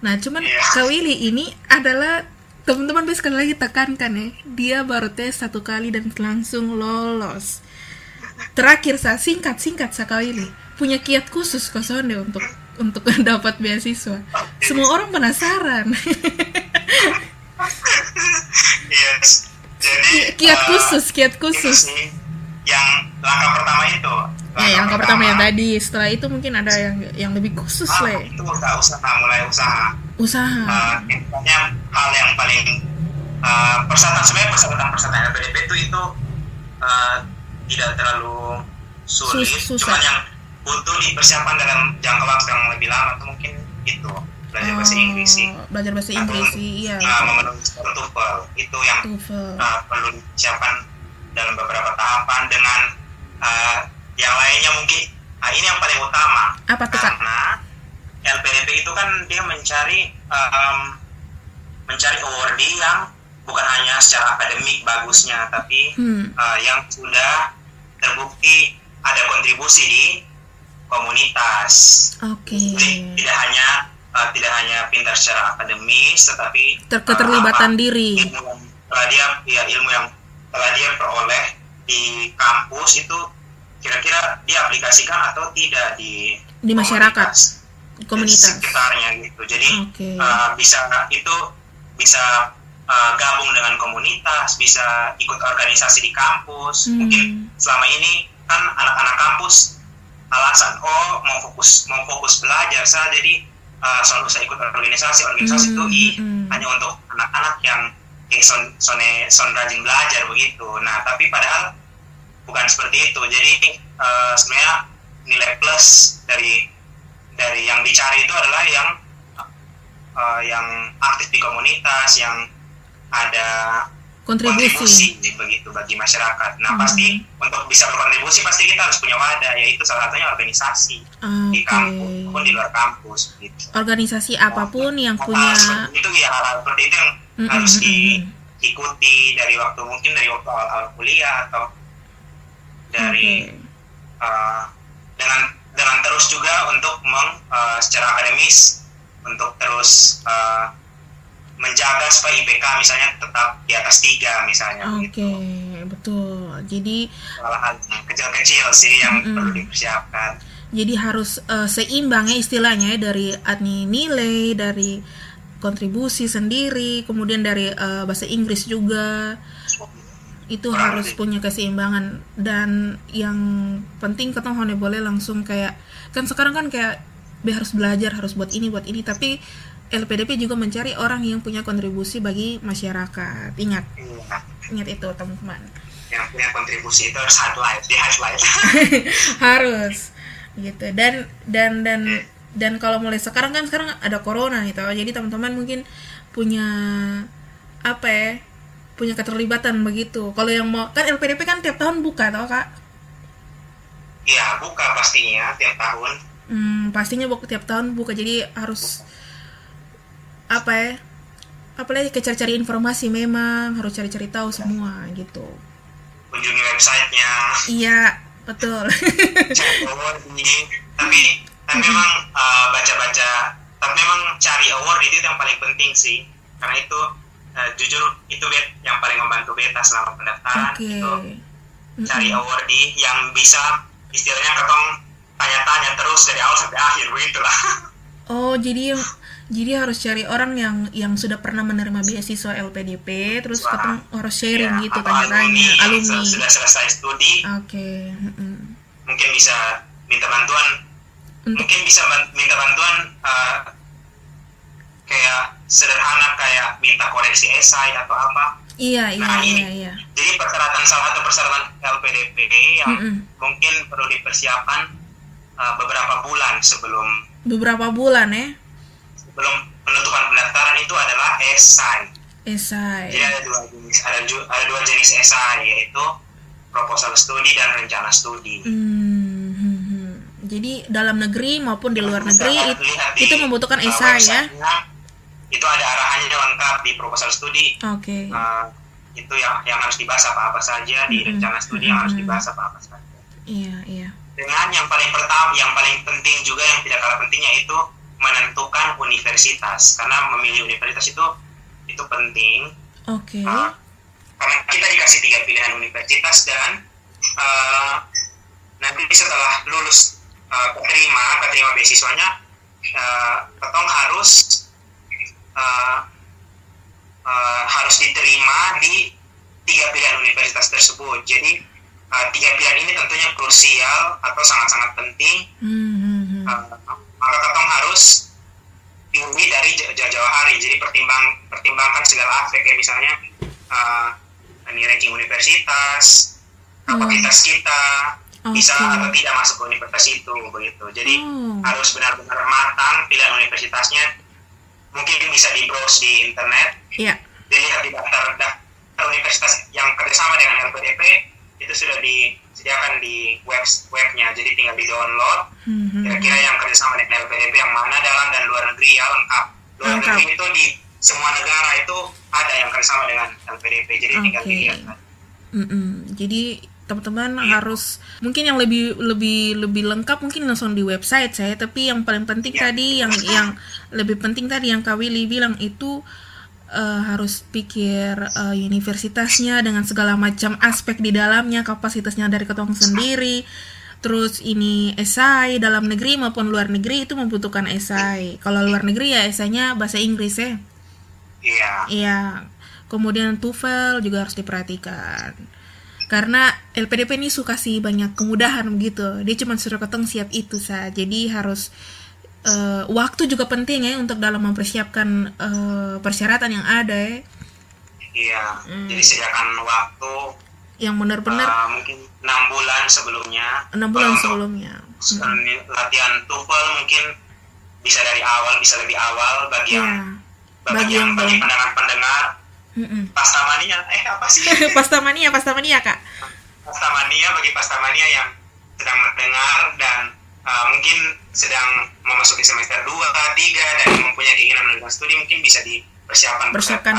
[SPEAKER 1] Nah, cuman
[SPEAKER 2] Iya.
[SPEAKER 1] Kak Willy ini adalah teman-teman bisa sekali lagi tekankan ya, dia baru tes satu kali dan langsung lolos. Terakhir saya singkat singkat saya Kak Willy punya kiat khusus kosonde untuk untuk <laughs> dapat beasiswa. Semua orang penasaran. <laughs>
[SPEAKER 2] yes jadi
[SPEAKER 1] kiat
[SPEAKER 2] eh,
[SPEAKER 1] khusus, kiat khusus.
[SPEAKER 2] yang langkah pertama itu
[SPEAKER 1] Ya, yang langkah pertama yang tadi. Setelah itu mungkin ada yang yang lebih khusus
[SPEAKER 2] ah,
[SPEAKER 1] le.
[SPEAKER 2] itu udah usaha mulai usaha
[SPEAKER 1] Usaha.
[SPEAKER 2] uh, intinya hal yang paling uh, persyaratan sebenarnya persyaratan persyaratan LPDP itu itu uh, tidak terlalu sulit
[SPEAKER 1] Sus- susah.
[SPEAKER 2] cuman yang butuh dipersiapkan dalam jangka waktu yang lebih lama itu mungkin itu belajar bahasa
[SPEAKER 1] Oh,
[SPEAKER 2] Inggris sih
[SPEAKER 1] Belajar bahasa Inggris sih, iya.
[SPEAKER 2] uh, memenuhi TOEFL itu yang
[SPEAKER 1] TOEFL.
[SPEAKER 2] uh, perlu disiapkan dalam beberapa tahapan dengan uh, yang lainnya mungkin ah, ini yang paling utama
[SPEAKER 1] Apa tuh, Kak?
[SPEAKER 2] karena LPDP itu kan dia mencari um, mencari awardee yang bukan hanya secara akademik bagusnya tapi
[SPEAKER 1] Hmm.
[SPEAKER 2] uh, yang sudah terbukti ada kontribusi di komunitas
[SPEAKER 1] Oke.
[SPEAKER 2] jadi tidak hanya uh, tidak hanya pintar secara akademis tetapi
[SPEAKER 1] Ter-
[SPEAKER 2] uh,
[SPEAKER 1] keterlibatan
[SPEAKER 2] apa,
[SPEAKER 1] diri.
[SPEAKER 2] ilmu yang telah dia ya ilmu yang telah dia peroleh di kampus itu kira-kira dia aplikasikan atau tidak di
[SPEAKER 1] Di masyarakat,
[SPEAKER 2] komunitas, di
[SPEAKER 1] komunitas.
[SPEAKER 2] sekitarnya gitu jadi
[SPEAKER 1] Oke.
[SPEAKER 2] uh, bisa itu bisa uh, gabung dengan komunitas bisa ikut organisasi di kampus
[SPEAKER 1] Hmm.
[SPEAKER 2] mungkin selama ini kan anak-anak kampus alasan oh mau fokus mau fokus belajar saya jadi uh, selalu saya ikut organisasi organisasi
[SPEAKER 1] Hmm,
[SPEAKER 2] itu i,
[SPEAKER 1] hmm.
[SPEAKER 2] hanya untuk anak-anak yang eh, son, son, son rajin belajar begitu nah tapi padahal bukan seperti itu jadi uh, sebenarnya nilai plus dari dari yang dicari itu adalah yang uh, yang aktif di komunitas yang ada
[SPEAKER 1] Kontribusi.
[SPEAKER 2] begitu bagi masyarakat. Nah
[SPEAKER 1] Hmm.
[SPEAKER 2] pasti untuk bisa berkontribusi pasti kita harus punya wadah yaitu salah satunya organisasi di kampus maupun di luar kampus gitu.
[SPEAKER 1] Organisasi apa pun yang
[SPEAKER 2] Hal
[SPEAKER 1] punya
[SPEAKER 2] itu ya hal seperti itu yang
[SPEAKER 1] Mm-mm,
[SPEAKER 2] harus
[SPEAKER 1] mm-mm.
[SPEAKER 2] diikuti dari waktu mungkin dari waktu awal-awal kuliah atau dari
[SPEAKER 1] Oke.
[SPEAKER 2] uh, dengan dengan terus juga untuk meng uh, secara akademis untuk terus uh, menjaga supaya IPK misalnya tetap di atas tiga misalnya
[SPEAKER 1] Oke,
[SPEAKER 2] gitu.
[SPEAKER 1] betul. Jadi
[SPEAKER 2] hal-hal kecil-kecil sih yang
[SPEAKER 1] Mm-mm.
[SPEAKER 2] perlu dipersiapkan
[SPEAKER 1] jadi harus eh, seimbang ya istilahnya ya, dari adni nilai, dari kontribusi sendiri, kemudian dari eh, bahasa Inggris juga. Itu
[SPEAKER 2] Kurang
[SPEAKER 1] harus punya keseimbangan. Dan yang penting ketemu hone boleh langsung kayak kan sekarang kan kayak be harus belajar, harus buat ini, buat ini, tapi LPDP juga mencari orang yang punya kontribusi bagi masyarakat. Ingat,
[SPEAKER 2] Iya.
[SPEAKER 1] ingat itu teman-teman.
[SPEAKER 2] yang punya kontribusi itu harus highlight di highlight. <laughs>
[SPEAKER 1] Harus. Gitu. Dan dan dan dan kalau mulai sekarang kan sekarang ada corona gitu jadi teman-teman mungkin punya apa ya punya keterlibatan begitu. Kalau yang mau kan LPDP kan tiap tahun buka tau kak?
[SPEAKER 2] Iya buka pastinya tiap tahun.
[SPEAKER 1] Hmm, pastinya buka tiap tahun buka. Jadi harus apa ya apalagi cari-cari informasi memang harus cari-cari tahu semua gitu.
[SPEAKER 2] Kunjungi websitenya.
[SPEAKER 1] Iya betul. <laughs>
[SPEAKER 2] Cari tapi tapi memang uh, baca-baca tapi memang cari award itu yang paling penting sih. Karena itu uh, jujur itu bet yang paling membantu beta selama pendaftaran
[SPEAKER 1] oke
[SPEAKER 2] itu
[SPEAKER 1] Mm-mm.
[SPEAKER 2] cari awardee yang bisa istilahnya ketong tanya-tanya terus dari awal sampai akhir begitulah <laughs>
[SPEAKER 1] Oh, jadi jadi harus cari orang yang yang sudah pernah menerima beasiswa LPDP, terus
[SPEAKER 2] Wah.
[SPEAKER 1] ketemu harus sharing
[SPEAKER 2] Ya,
[SPEAKER 1] gitu tanya-tanya
[SPEAKER 2] yang
[SPEAKER 1] alumni.
[SPEAKER 2] sudah selesai studi
[SPEAKER 1] Oke. mm-mm.
[SPEAKER 2] mungkin bisa minta bantuan
[SPEAKER 1] Untuk
[SPEAKER 2] mungkin bisa minta bantuan uh, kayak sederhana kayak minta koreksi esai atau apa
[SPEAKER 1] iya iya
[SPEAKER 2] Nah,
[SPEAKER 1] iya
[SPEAKER 2] ini-
[SPEAKER 1] iya.
[SPEAKER 2] jadi persyaratan salah satu persyaratan LPDP yang
[SPEAKER 1] Mm-mm.
[SPEAKER 2] mungkin perlu dipersiapkan uh, beberapa bulan sebelum
[SPEAKER 1] Beberapa bulan ya,
[SPEAKER 2] sebelum penutupan pendaftaran itu adalah esai
[SPEAKER 1] esai.
[SPEAKER 2] jadi ada dua jenis ada, ada dua jenis esai yaitu proposal studi dan rencana studi
[SPEAKER 1] Hmm, hmm, hmm. Jadi dalam negeri maupun di luar negeri
[SPEAKER 2] Bisa
[SPEAKER 1] it-
[SPEAKER 2] lihat di,
[SPEAKER 1] itu membutuhkan
[SPEAKER 2] uh,
[SPEAKER 1] esai ya.
[SPEAKER 2] Itu ada arahannya lengkap di proposal studi
[SPEAKER 1] Oke.
[SPEAKER 2] uh, itu yang yang harus dibahas apa apa saja di
[SPEAKER 1] Mm-mm.
[SPEAKER 2] rencana studi yang harus dibahas apa apa saja
[SPEAKER 1] Iya, iya.
[SPEAKER 2] dengan yang paling pertama yang paling penting juga yang tidak kalah pentingnya itu menentukan universitas karena memilih universitas itu itu penting
[SPEAKER 1] Oke.
[SPEAKER 2] uh, karena kita dikasih tiga pilihan universitas dan uh, nanti setelah lulus uh, keterima keterima beasiswanya uh, ketong harus uh, uh, harus diterima di tiga pilihan universitas tersebut. Jadi uh, tiga pilihan ini tentunya krusial atau sangat-sangat penting.
[SPEAKER 1] Hmm, hmm, hmm.
[SPEAKER 2] uh, maka ketong harus pilih dari ja- jauh-jauh hari. Jadi pertimbang pertimbangkan segala aspek kayak misalnya uh, ini ranking universitas kapasitas kita bisa atau tidak masuk ke universitas itu begitu. Jadi
[SPEAKER 1] Oh.
[SPEAKER 2] harus benar-benar matang pilihan universitasnya. Mungkin bisa di browse di internet.
[SPEAKER 1] Iya.
[SPEAKER 2] Dilihat di daftar daftar universitas yang kerjasama dengan LPDP itu sudah disediakan di web webnya jadi tinggal di download
[SPEAKER 1] Hmm, hmm,
[SPEAKER 2] kira-kira yang kerjasama dengan LPDP yang mana dalam dan luar negeri ya lengkap luar
[SPEAKER 1] Lengkap.
[SPEAKER 2] negeri itu di semua negara itu ada yang kerjasama dengan LPDP jadi tinggal
[SPEAKER 1] Oke.
[SPEAKER 2] dilihat
[SPEAKER 1] Mm-mm. Jadi teman-teman
[SPEAKER 2] Iya.
[SPEAKER 1] harus mungkin yang lebih lebih lebih lengkap mungkin langsung di website saya tapi yang paling penting
[SPEAKER 2] Iya.
[SPEAKER 1] tadi yang yang lebih penting tadi yang Kak Willy bilang itu eh, harus pikir eh, universitasnya dengan segala macam aspek di dalamnya kapasitasnya dari ketong sendiri terus ini esai dalam negeri maupun luar negeri itu membutuhkan esai kalau luar negeri ya esainya bahasa Inggris ya
[SPEAKER 2] iya
[SPEAKER 1] Iya. Kemudian TOEFL juga harus diperhatikan. Karena LPDP ini suka sih banyak kemudahan gitu. Dia cuma suruh keteng siap itu saja. Jadi harus eh, waktu juga penting ya untuk dalam mempersiapkan eh, persyaratan yang ada ya.
[SPEAKER 2] iya
[SPEAKER 1] Hmm.
[SPEAKER 2] jadi sediakan waktu
[SPEAKER 1] Yang benar-benar
[SPEAKER 2] uh, mungkin enam bulan sebelumnya
[SPEAKER 1] enam bulan sebelumnya.
[SPEAKER 2] sebelum latihan TOEFL mungkin bisa dari awal bisa lebih awal bagi
[SPEAKER 1] Iya.
[SPEAKER 2] yang bagi,
[SPEAKER 1] Bagi
[SPEAKER 2] yang bagi pendengar-pendengar
[SPEAKER 1] Mm-mm.
[SPEAKER 2] pastamania eh apa sih <laughs>
[SPEAKER 1] Pastamania, pastamania kak.
[SPEAKER 2] pastamania bagi pastamania yang sedang mendengar dan uh, mungkin sedang memasuki semester 2, 3 dan mempunyai keinginan melanjutkan studi mungkin bisa dipersiapkan
[SPEAKER 1] Persiapkan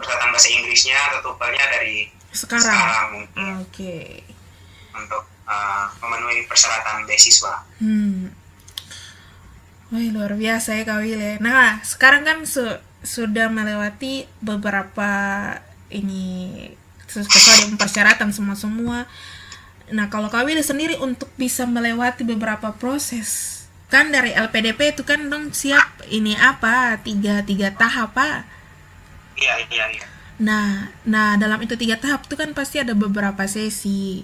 [SPEAKER 2] persyaratan bahasa Inggrisnya atau TOEFL-nya dari
[SPEAKER 1] Sekarang.
[SPEAKER 2] sekarang mungkin
[SPEAKER 1] Oke.
[SPEAKER 2] untuk uh, memenuhi persyaratan beasiswa.
[SPEAKER 1] Hmm. Wih, luar biasa ya Kak ya. Nah, sekarang kan su- sudah melewati beberapa ini sesuai dengan persyaratan semua-semua. Nah, kalau Kak Will sendiri untuk bisa melewati beberapa proses, kan dari LPDP itu kan dong siap ini apa tiga tiga tahap Pak.
[SPEAKER 2] Iya, iya, iya.
[SPEAKER 1] Nah, nah dalam itu tiga tahap itu kan pasti ada beberapa sesi.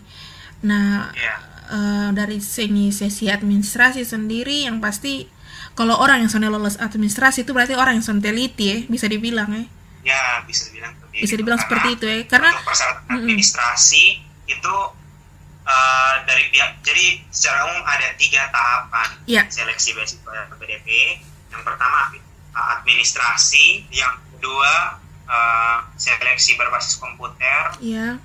[SPEAKER 1] Nah,
[SPEAKER 2] Iya.
[SPEAKER 1] eh, dari sini sesi administrasi sendiri yang pasti kalau orang yang sudah lolos administrasi itu berarti orang yang sudah teliti ya, bisa dibilang ya.
[SPEAKER 2] Ya, bisa dibilang seperti
[SPEAKER 1] Bisa
[SPEAKER 2] itu.
[SPEAKER 1] dibilang seperti itu ya. Karena
[SPEAKER 2] untuk persyaratan administrasi itu uh, dari pihak jadi secara umum ada tiga tahapan
[SPEAKER 1] ya,
[SPEAKER 2] seleksi beasiswa PDP. Yang pertama uh, administrasi, yang kedua uh, seleksi berbasis komputer,
[SPEAKER 1] ya.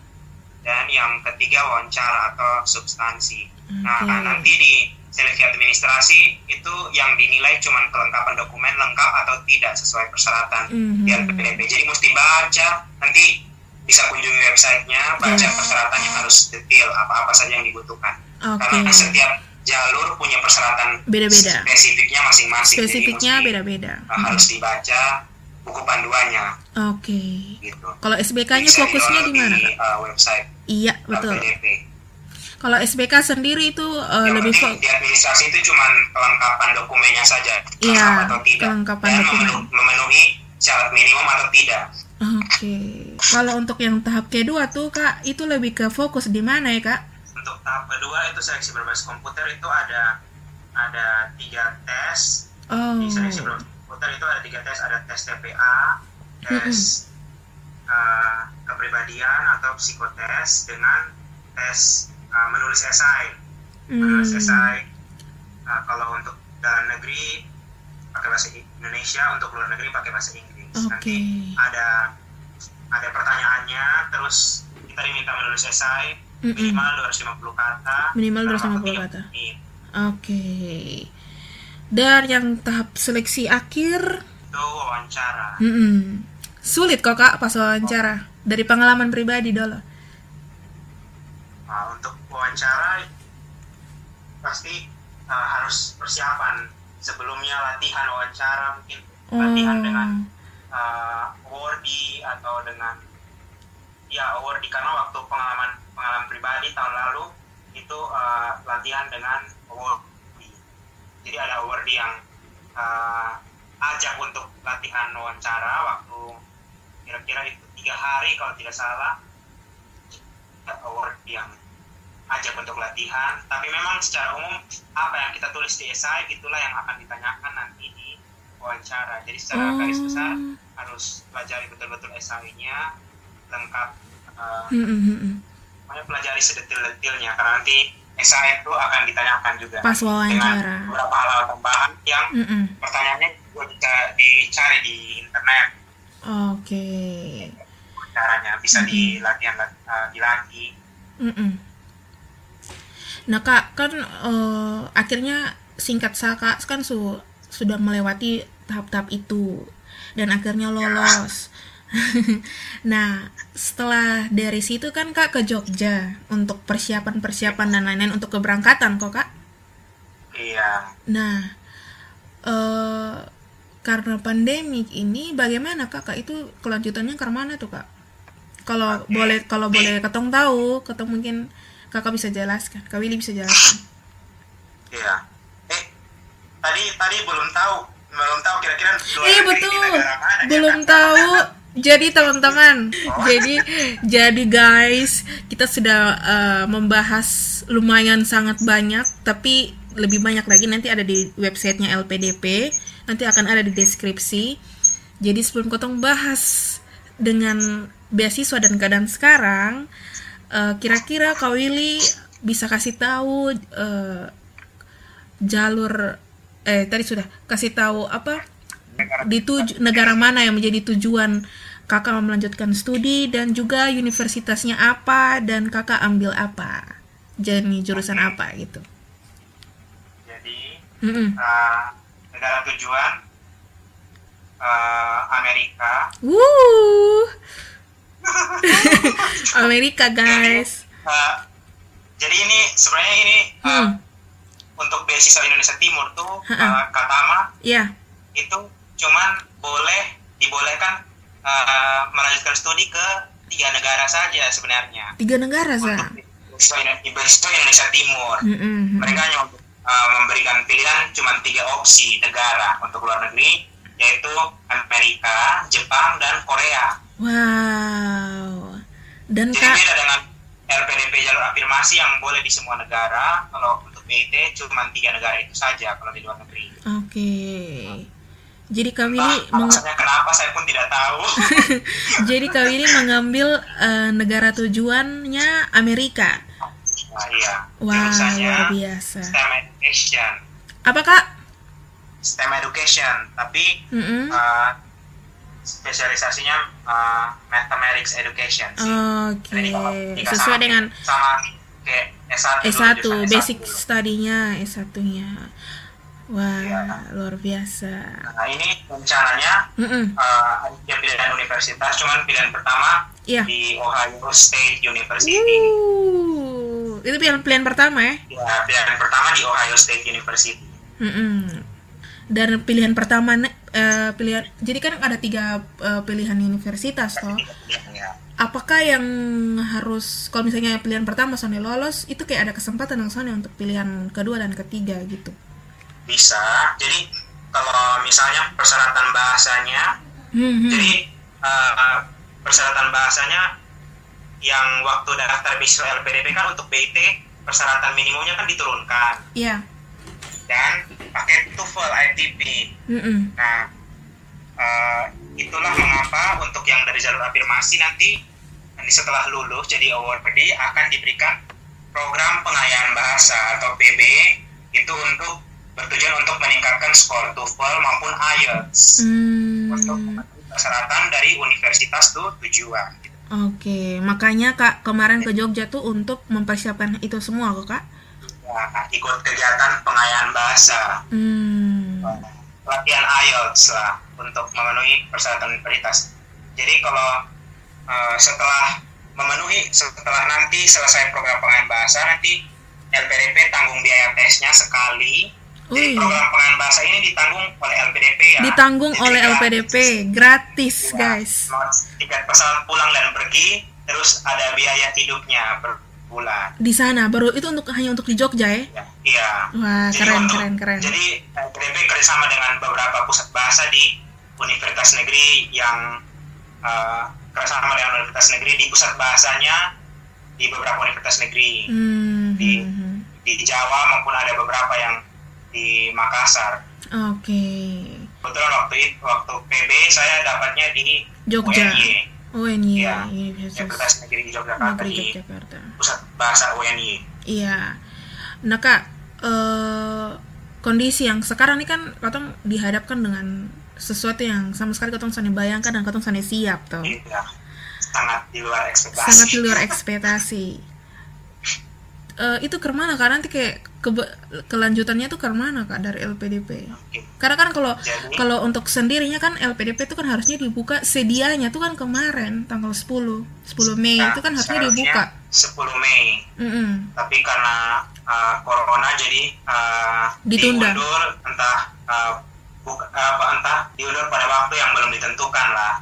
[SPEAKER 2] dan yang ketiga wawancara atau substansi. Nah,
[SPEAKER 1] Oke.
[SPEAKER 2] nanti di seleksi administrasi itu yang dinilai cuma kelengkapan dokumen lengkap atau tidak sesuai persyaratan
[SPEAKER 1] Mhm.
[SPEAKER 2] di LPDP. Jadi mesti baca, nanti bisa kunjungi websitenya, baca
[SPEAKER 1] Ya.
[SPEAKER 2] persyaratan yang harus detail apa-apa saja yang dibutuhkan.
[SPEAKER 1] Oke.
[SPEAKER 2] Karena setiap jalur punya persyaratan
[SPEAKER 1] Beda-beda.
[SPEAKER 2] spesifiknya masing-masing.
[SPEAKER 1] Spesifiknya beda-beda.
[SPEAKER 2] uh, harus dibaca buku panduannya
[SPEAKER 1] Oke.
[SPEAKER 2] gitu.
[SPEAKER 1] Kalau SBK-nya fokusnya di mana,
[SPEAKER 2] uh, website
[SPEAKER 1] Iya, betul.
[SPEAKER 2] LPDP.
[SPEAKER 1] Kalau SBK sendiri itu eh,
[SPEAKER 2] yang
[SPEAKER 1] lebih
[SPEAKER 2] penting
[SPEAKER 1] fo-
[SPEAKER 2] di administrasi itu cuma kelengkapan dokumennya saja
[SPEAKER 1] Iya,
[SPEAKER 2] lengkap atau tidak
[SPEAKER 1] kelengkapan
[SPEAKER 2] dan
[SPEAKER 1] dokumen.
[SPEAKER 2] memenu- memenuhi syarat minimum atau tidak
[SPEAKER 1] Oke. Kalau untuk yang tahap kedua tuh Kak, itu lebih ke fokus di mana ya Kak?
[SPEAKER 2] untuk tahap kedua itu seleksi berbasis komputer itu ada ada tiga tes
[SPEAKER 1] Oh.
[SPEAKER 2] di seleksi berbasis komputer itu ada tiga tes ada tes TPA tes uh, kepribadian atau psikotes dengan tes uh, menulis esai menulis
[SPEAKER 1] Hmm.
[SPEAKER 2] esai uh, kalau untuk dalam negeri pakai bahasa Indonesia untuk luar negeri pakai bahasa Inggris
[SPEAKER 1] Oke.
[SPEAKER 2] nanti ada ada pertanyaannya terus kita diminta menulis esai
[SPEAKER 1] Mm-mm.
[SPEAKER 2] minimal 250 kata
[SPEAKER 1] Minimal
[SPEAKER 2] dalam
[SPEAKER 1] 250
[SPEAKER 2] waktu
[SPEAKER 1] kata.
[SPEAKER 2] 30 menit.
[SPEAKER 1] Oke. Dan yang tahap seleksi akhir,
[SPEAKER 2] itu wawancara
[SPEAKER 1] mm-mm. sulit kok kak pas wawancara dari pengalaman pribadi dulu
[SPEAKER 2] Nah, untuk wawancara pasti uh, harus persiapan sebelumnya latihan wawancara mungkin latihan
[SPEAKER 1] Oh.
[SPEAKER 2] dengan uh, awardee atau dengan ya awardee karena waktu pengalaman pengalaman pribadi tahun lalu itu uh, latihan dengan awardee jadi ada awardee yang uh, ajak untuk latihan wawancara waktu kira-kira itu tiga hari kalau tidak salah. Award yang ajak untuk latihan. Tapi memang secara umum apa yang kita tulis di esai itulah yang akan ditanyakan nanti di wawancara jadi secara garis besar
[SPEAKER 1] Oh.
[SPEAKER 2] harus pelajari betul-betul esainya lengkap uh,
[SPEAKER 1] Hmm, hmm, hmm, hmm.
[SPEAKER 2] pokoknya pelajari sedetil-detilnya karena nanti esai itu akan ditanyakan juga
[SPEAKER 1] Pas wawancara.
[SPEAKER 2] dengan beberapa hal tambahan yang
[SPEAKER 1] Hmm, hmm.
[SPEAKER 2] pertanyaannya juga bisa dicari di internet
[SPEAKER 1] oke
[SPEAKER 2] caranya bisa di latihan uh, dilatih
[SPEAKER 1] Mm-mm. Nah kak kan eh, akhirnya singkat saka kan su- sudah melewati tahap-tahap itu dan akhirnya lolos. <laughs> nah setelah dari situ kan kak ke Jogja untuk persiapan-persiapan dan lain-lain untuk keberangkatan kok kak.
[SPEAKER 2] iya
[SPEAKER 1] Nah eh karena pandemi ini bagaimana kak? Kak itu kelanjutannya ke mana tuh kak? Kalau
[SPEAKER 2] Oke.
[SPEAKER 1] boleh kalau boleh ketong tahu, ketong mungkin kakak bisa jelaskan, kak Willy bisa jelaskan.
[SPEAKER 2] Iya. Tadi tadi belum tahu, belum tahu kira-kira
[SPEAKER 1] Iya betul,
[SPEAKER 2] di negara mana,
[SPEAKER 1] belum
[SPEAKER 2] ya, kan?
[SPEAKER 1] tahu. Jadi teman-teman,
[SPEAKER 2] Oh.
[SPEAKER 1] jadi jadi guys, kita sudah eh, membahas lumayan sangat banyak, tapi lebih banyak lagi nanti ada di websitenya LPDP, nanti akan ada di deskripsi. Jadi sebelum kotong bahas dengan beasiswa dan keadaan sekarang, eh, kira-kira Kak Willy bisa kasih tahu eh, jalur eh tadi sudah kasih tahu apa di negara mana yang menjadi tujuan kakak melanjutkan studi dan juga universitasnya apa dan kakak ambil apa jadi jurusan apa gitu
[SPEAKER 2] Jadi
[SPEAKER 1] Mm-mm.
[SPEAKER 2] eh, negara tujuan eh, Amerika.
[SPEAKER 1] Wuh. <laughs> Amerika guys
[SPEAKER 2] Eh, jadi ini sebenarnya ini eh,
[SPEAKER 1] Hmm.
[SPEAKER 2] Untuk beasiswa Indonesia Timur tuh
[SPEAKER 1] Ha-ha.
[SPEAKER 2] eh, Katama
[SPEAKER 1] ya
[SPEAKER 2] itu cuman boleh dibolehkan eh, melanjutkan studi ke tiga negara saja sebenarnya.
[SPEAKER 1] tiga negara sa
[SPEAKER 2] untuk beasiswa Indo- beasiswa Indonesia Timur.
[SPEAKER 1] Mm-mm.
[SPEAKER 2] Mereka hanya uh, memberikan pilihan cuma tiga opsi negara untuk luar negeri, yaitu Amerika, Jepang, dan Korea.
[SPEAKER 1] wow dan
[SPEAKER 2] Jadi
[SPEAKER 1] kak
[SPEAKER 2] beda dengan LPDP jalur afirmasi yang boleh di semua negara. Kalau BIT cuma tiga negara itu saja kalau di luar negeri.
[SPEAKER 1] oke jadi kak Willy meng-
[SPEAKER 2] kenapa saya pun tidak tahu. <laughs>
[SPEAKER 1] jadi kak Willy mengambil eh, negara tujuannya Amerika
[SPEAKER 2] nah, iya.
[SPEAKER 1] Wah,
[SPEAKER 2] Jurusannya
[SPEAKER 1] luar biasa.
[SPEAKER 2] STEM Education.
[SPEAKER 1] Apa kak?
[SPEAKER 2] STEM Education, tapi
[SPEAKER 1] Mm-mm.
[SPEAKER 2] uh, spesialisasinya uh, Mathematics Education sih.
[SPEAKER 1] Oke,
[SPEAKER 2] jika
[SPEAKER 1] sesuai
[SPEAKER 2] sama-
[SPEAKER 1] dengan
[SPEAKER 2] sama kayak S1 dulu,
[SPEAKER 1] S1,
[SPEAKER 2] jurusan
[SPEAKER 1] basic
[SPEAKER 2] S1 dulu.
[SPEAKER 1] studinya S1-nya. Wah,
[SPEAKER 2] Iya.
[SPEAKER 1] luar biasa.
[SPEAKER 2] Nah ini rencananya
[SPEAKER 1] Mm-mm.
[SPEAKER 2] uh, ada pilihan universitas, cuman pilihan pertama
[SPEAKER 1] Iya.
[SPEAKER 2] di Ohio State University.
[SPEAKER 1] Uh, itu pilihan pilihan pertama ya?
[SPEAKER 2] Ya, pilihan pertama di Ohio State University.
[SPEAKER 1] Mm-mm. Dan pilihan pertama eh, pilihan jadi kan ada tiga eh, pilihan universitas toh.
[SPEAKER 2] Ya.
[SPEAKER 1] Apakah yang harus kalau misalnya pilihan pertama Sony lolos itu kayak ada kesempatan yang Sony untuk pilihan kedua dan ketiga gitu?
[SPEAKER 2] Bisa. Jadi kalau misalnya persyaratan bahasanya
[SPEAKER 1] Hmm, hmm.
[SPEAKER 2] Jadi uh, persyaratan bahasanya yang waktu daftar beasiswa LPDP kan untuk BIT persyaratan minimumnya kan diturunkan
[SPEAKER 1] Iya.
[SPEAKER 2] dan pakai TOEFL ITP.
[SPEAKER 1] Mm-mm.
[SPEAKER 2] Nah, uh, itulah mengapa untuk yang dari jalur afirmasi nanti nanti setelah lulus jadi awardee akan diberikan program pengayaan bahasa atau PB itu untuk bertujuan untuk meningkatkan skor TOEFL maupun IELTS
[SPEAKER 1] Hmm.
[SPEAKER 2] untuk memenuhi persyaratan dari universitas tuh tujuan. gitu.
[SPEAKER 1] Oke, makanya Kak kemarin ke Jogja tuh untuk mempersiapkan itu semua kok Kak.
[SPEAKER 2] Nah, ikut kegiatan pengayaan bahasa,
[SPEAKER 1] Hmm.
[SPEAKER 2] latihan IELTS lah untuk memenuhi persyaratan universitas. Jadi kalau uh, setelah memenuhi setelah nanti selesai program pengen bahasa nanti LPDP tanggung biaya tesnya sekali jadi
[SPEAKER 1] Wih.
[SPEAKER 2] program pengen bahasa ini ditanggung oleh LPDP ya
[SPEAKER 1] Ditanggung
[SPEAKER 2] Jadi
[SPEAKER 1] oleh. LPDP, gratis
[SPEAKER 2] Ya,
[SPEAKER 1] guys.
[SPEAKER 2] tiket pesawat pulang dan pergi terus ada biaya hidupnya per bulan
[SPEAKER 1] Di sana baru itu untuk hanya untuk di Jogja ya?
[SPEAKER 2] ya iya
[SPEAKER 1] Wah
[SPEAKER 2] Jadi
[SPEAKER 1] keren
[SPEAKER 2] untuk-
[SPEAKER 1] keren keren.
[SPEAKER 2] Jadi LPDP kerjasama dengan beberapa pusat bahasa di universitas negeri yang uh, kerjasama dengan universitas negeri di pusat bahasanya di beberapa universitas negeri
[SPEAKER 1] Hmm,
[SPEAKER 2] di-
[SPEAKER 1] hmm, hmm.
[SPEAKER 2] di Jawa maupun ada beberapa yang di Makassar.
[SPEAKER 1] Oke.
[SPEAKER 2] Kebetulan waktu itu waktu PB saya dapatnya di
[SPEAKER 1] Jogja.
[SPEAKER 2] UNY,
[SPEAKER 1] Oh ini
[SPEAKER 2] Iya.
[SPEAKER 1] ya, Universitas
[SPEAKER 2] Universitas Negeri di Yogyakarta
[SPEAKER 1] Negeri
[SPEAKER 2] di pusat bahasa UNY.
[SPEAKER 1] Iya. Nah kak, eh, kondisi yang sekarang ini kan katong dihadapkan dengan sesuatu yang sama sekali katong sana bayangkan dan katong sana siap tuh.
[SPEAKER 2] Iya, sangat di luar ekspektasi.
[SPEAKER 1] Sangat di luar ekspektasi. <laughs> Eh, itu ke mana kak? Nanti kayak kebe- kelanjutannya tuh ke mana kak dari LPDP?
[SPEAKER 2] Oke.
[SPEAKER 1] Karena kan kalau
[SPEAKER 2] Jadi-
[SPEAKER 1] kalau untuk sendirinya kan LPDP itu kan harusnya dibuka sedianya tuh kan kemarin tanggal 10 10 Mei
[SPEAKER 2] Nah,
[SPEAKER 1] itu kan harusnya dibuka.
[SPEAKER 2] 10 Mei.
[SPEAKER 1] Mm-mm.
[SPEAKER 2] tapi karena uh, corona jadi uh,
[SPEAKER 1] Ditunda.
[SPEAKER 2] diundur entah uh, buka, apa entah diundur pada waktu yang belum ditentukan lah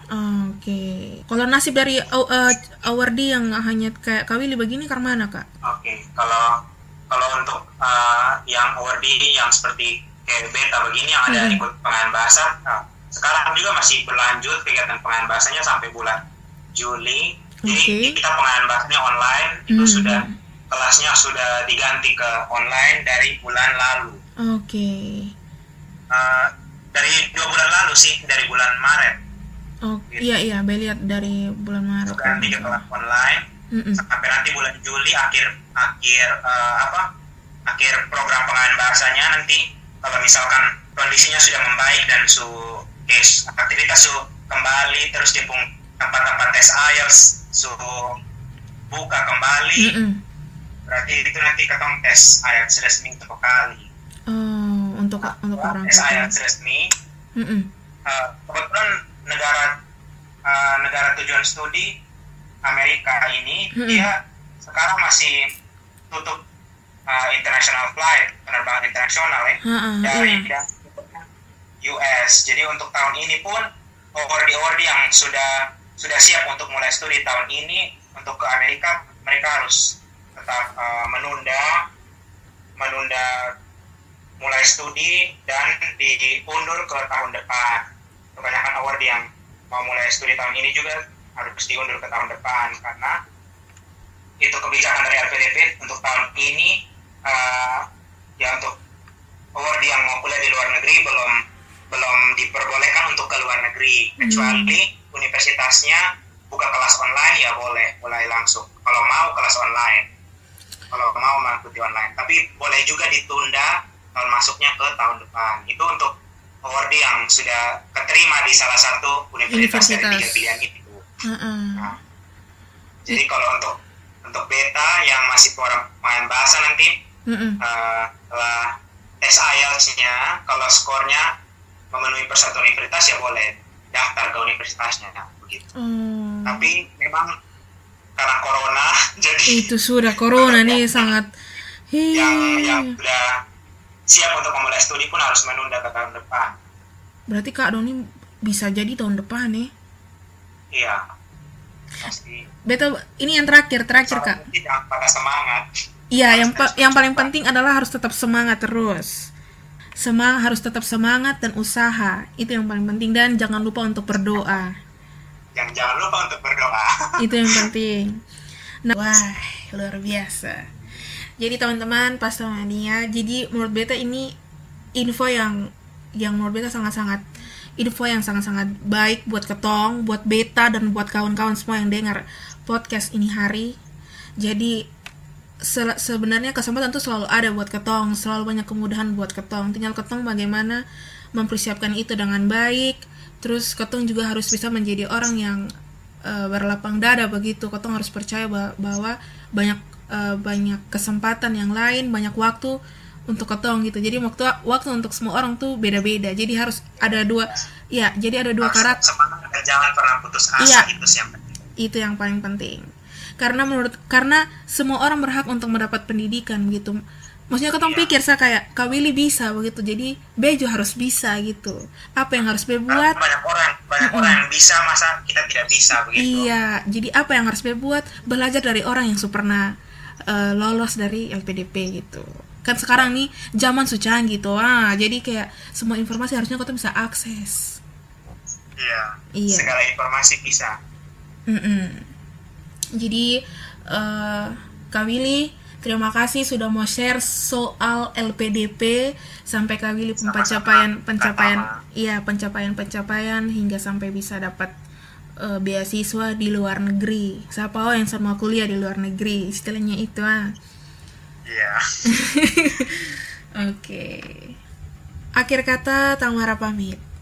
[SPEAKER 1] Oke. Kalau nasib dari uh, awardi yang hanya kayak Kawili begini ke mana kak?
[SPEAKER 2] oke kalau kalau untuk uh, yang awardee yang seperti kayak beta begini yang ada
[SPEAKER 1] Mhm.
[SPEAKER 2] ikut pengayan bahasa uh, sekarang juga masih berlanjut kegiatan pengayan bahasanya sampai bulan Juli jadi kita pengayan bahasanya online itu
[SPEAKER 1] Mhm.
[SPEAKER 2] sudah kelasnya sudah diganti ke online dari bulan lalu
[SPEAKER 1] Oke.
[SPEAKER 2] Uh, dari dua bulan lalu sih dari bulan Maret
[SPEAKER 1] Oh iya iya, Beli lihat dari bulan Maret.
[SPEAKER 2] ganti ke kelas online
[SPEAKER 1] Mm-mm.
[SPEAKER 2] sampai nanti bulan Juli akhir akhir eh, apa akhir program pengajaran bahasanya nanti kalau misalkan kondisinya sudah membaik dan su kes aktivitas su kembali terus di tempat-tempat tes IELTS su buka kembali
[SPEAKER 1] Mm-mm.
[SPEAKER 2] berarti itu nanti ketong tes IELTS resmi untuk kali
[SPEAKER 1] Untuk untuk
[SPEAKER 2] Setelah tes
[SPEAKER 1] keberangkatan.
[SPEAKER 2] IELTS resmi
[SPEAKER 1] Mm-mm.
[SPEAKER 2] Uh, kebetulan negara uh, negara tujuan studi Amerika ini
[SPEAKER 1] Mm-mm.
[SPEAKER 2] dia sekarang masih tutup uh, international flight penerbangan internasional ya
[SPEAKER 1] Ha-ha,
[SPEAKER 2] dari
[SPEAKER 1] iya.
[SPEAKER 2] US. Jadi untuk tahun ini pun award-award yang sudah sudah siap untuk mulai studi tahun ini untuk ke Amerika mereka harus tetap uh, menunda menunda mulai studi dan diundur ke tahun depan. Kebanyakan award yang mau mulai studi tahun ini juga harus diundur ke tahun depan karena itu kebijakan dari LPDP untuk tahun ini uh, ya untuk award yang mau kuliah di luar negeri belum belum diperbolehkan untuk ke luar negeri. Kecuali universitasnya buka kelas online ya boleh mulai langsung. Kalau mau kelas online. Kalau mau mengikuti online. Tapi boleh juga ditunda tahun masuknya ke tahun depan itu untuk award yang sudah keterima di salah satu universitas, dari
[SPEAKER 1] Universitas.
[SPEAKER 2] tiga pilihan itu
[SPEAKER 1] Ha-ha.
[SPEAKER 2] Nah, jadi kalau untuk untuk beta yang masih orang main bahasa nanti
[SPEAKER 1] Mm-mm.
[SPEAKER 2] eh, setelah tes IELTS-nya kalau skornya memenuhi persatu universitas ya boleh daftar ke universitasnya begitu.
[SPEAKER 1] Oh.
[SPEAKER 2] Tapi memang karena corona <laughs> jadi
[SPEAKER 1] Itu sudah corona nih <laughs> sangat.
[SPEAKER 2] yang yang sudah siap untuk memulai studi pun harus menunda ke tahun depan.
[SPEAKER 1] Berarti Kak Doni bisa jadi tahun depan nih.
[SPEAKER 2] Iya. Pasti.
[SPEAKER 1] Beta ini yang terakhir terakhir Kak.
[SPEAKER 2] Patah semangat.
[SPEAKER 1] Iya, yang pa- yang paling penting adalah harus tetap semangat terus. Semangat harus tetap semangat dan usaha. Itu yang paling penting dan jangan lupa untuk berdoa.
[SPEAKER 2] Yang jangan lupa untuk berdoa.
[SPEAKER 1] Itu yang <laughs> penting. Nah, wah, luar biasa. Jadi teman-teman, pas Mania, jadi menurut beta ini info yang yang menurut beta sangat-sangat info yang sangat-sangat baik buat ketong, buat beta dan buat kawan-kawan semua yang dengar podcast ini hari. Jadi se- sebenarnya kesempatan tuh selalu ada buat ketong, selalu banyak kemudahan buat ketong. Tinggal ketong bagaimana mempersiapkan itu dengan baik. Terus ketong juga harus bisa menjadi orang yang eh, berlapang dada begitu. Ketong harus percaya ba- bahwa banyak eh, banyak kesempatan yang lain, banyak waktu untuk ketong gitu. Jadi waktu waktu untuk semua orang tuh beda-beda. Jadi harus ada dua ya, jadi ada dua
[SPEAKER 2] Harus
[SPEAKER 1] karakter
[SPEAKER 2] semangat jangan pernah putus asa
[SPEAKER 1] Iya.
[SPEAKER 2] itu sih yang penting.
[SPEAKER 1] itu yang paling penting karena menurut karena semua orang berhak untuk mendapat pendidikan gitu maksudnya ketong
[SPEAKER 2] Iya.
[SPEAKER 1] pikir saya kayak Kak Willy bisa begitu jadi Bejo harus bisa gitu apa yang harus Be buat
[SPEAKER 2] banyak orang banyak orang yang bisa masa kita tidak bisa begitu
[SPEAKER 1] iya jadi apa yang harus Be buat belajar dari orang yang sudah eh, lolos dari LPDP gitu. Kan sekarang nih zaman sudah canggih gitu. Ah jadi kayak semua informasi harusnya kau tuh bisa akses.
[SPEAKER 2] Iya
[SPEAKER 1] Iya.
[SPEAKER 2] segala informasi bisa.
[SPEAKER 1] Mm-mm. Jadi eh Kak Willy, terima kasih sudah mau share soal LPDP sampai Kak Willy pencapaian pencapaian iya pencapaian pencapaian hingga sampai bisa dapat eh, beasiswa di luar negeri. Siapa tahu yang sama kuliah di luar negeri, istilahnya itu ah.
[SPEAKER 2] iya <laughs>
[SPEAKER 1] Oke. Akhir kata Tamara pamit.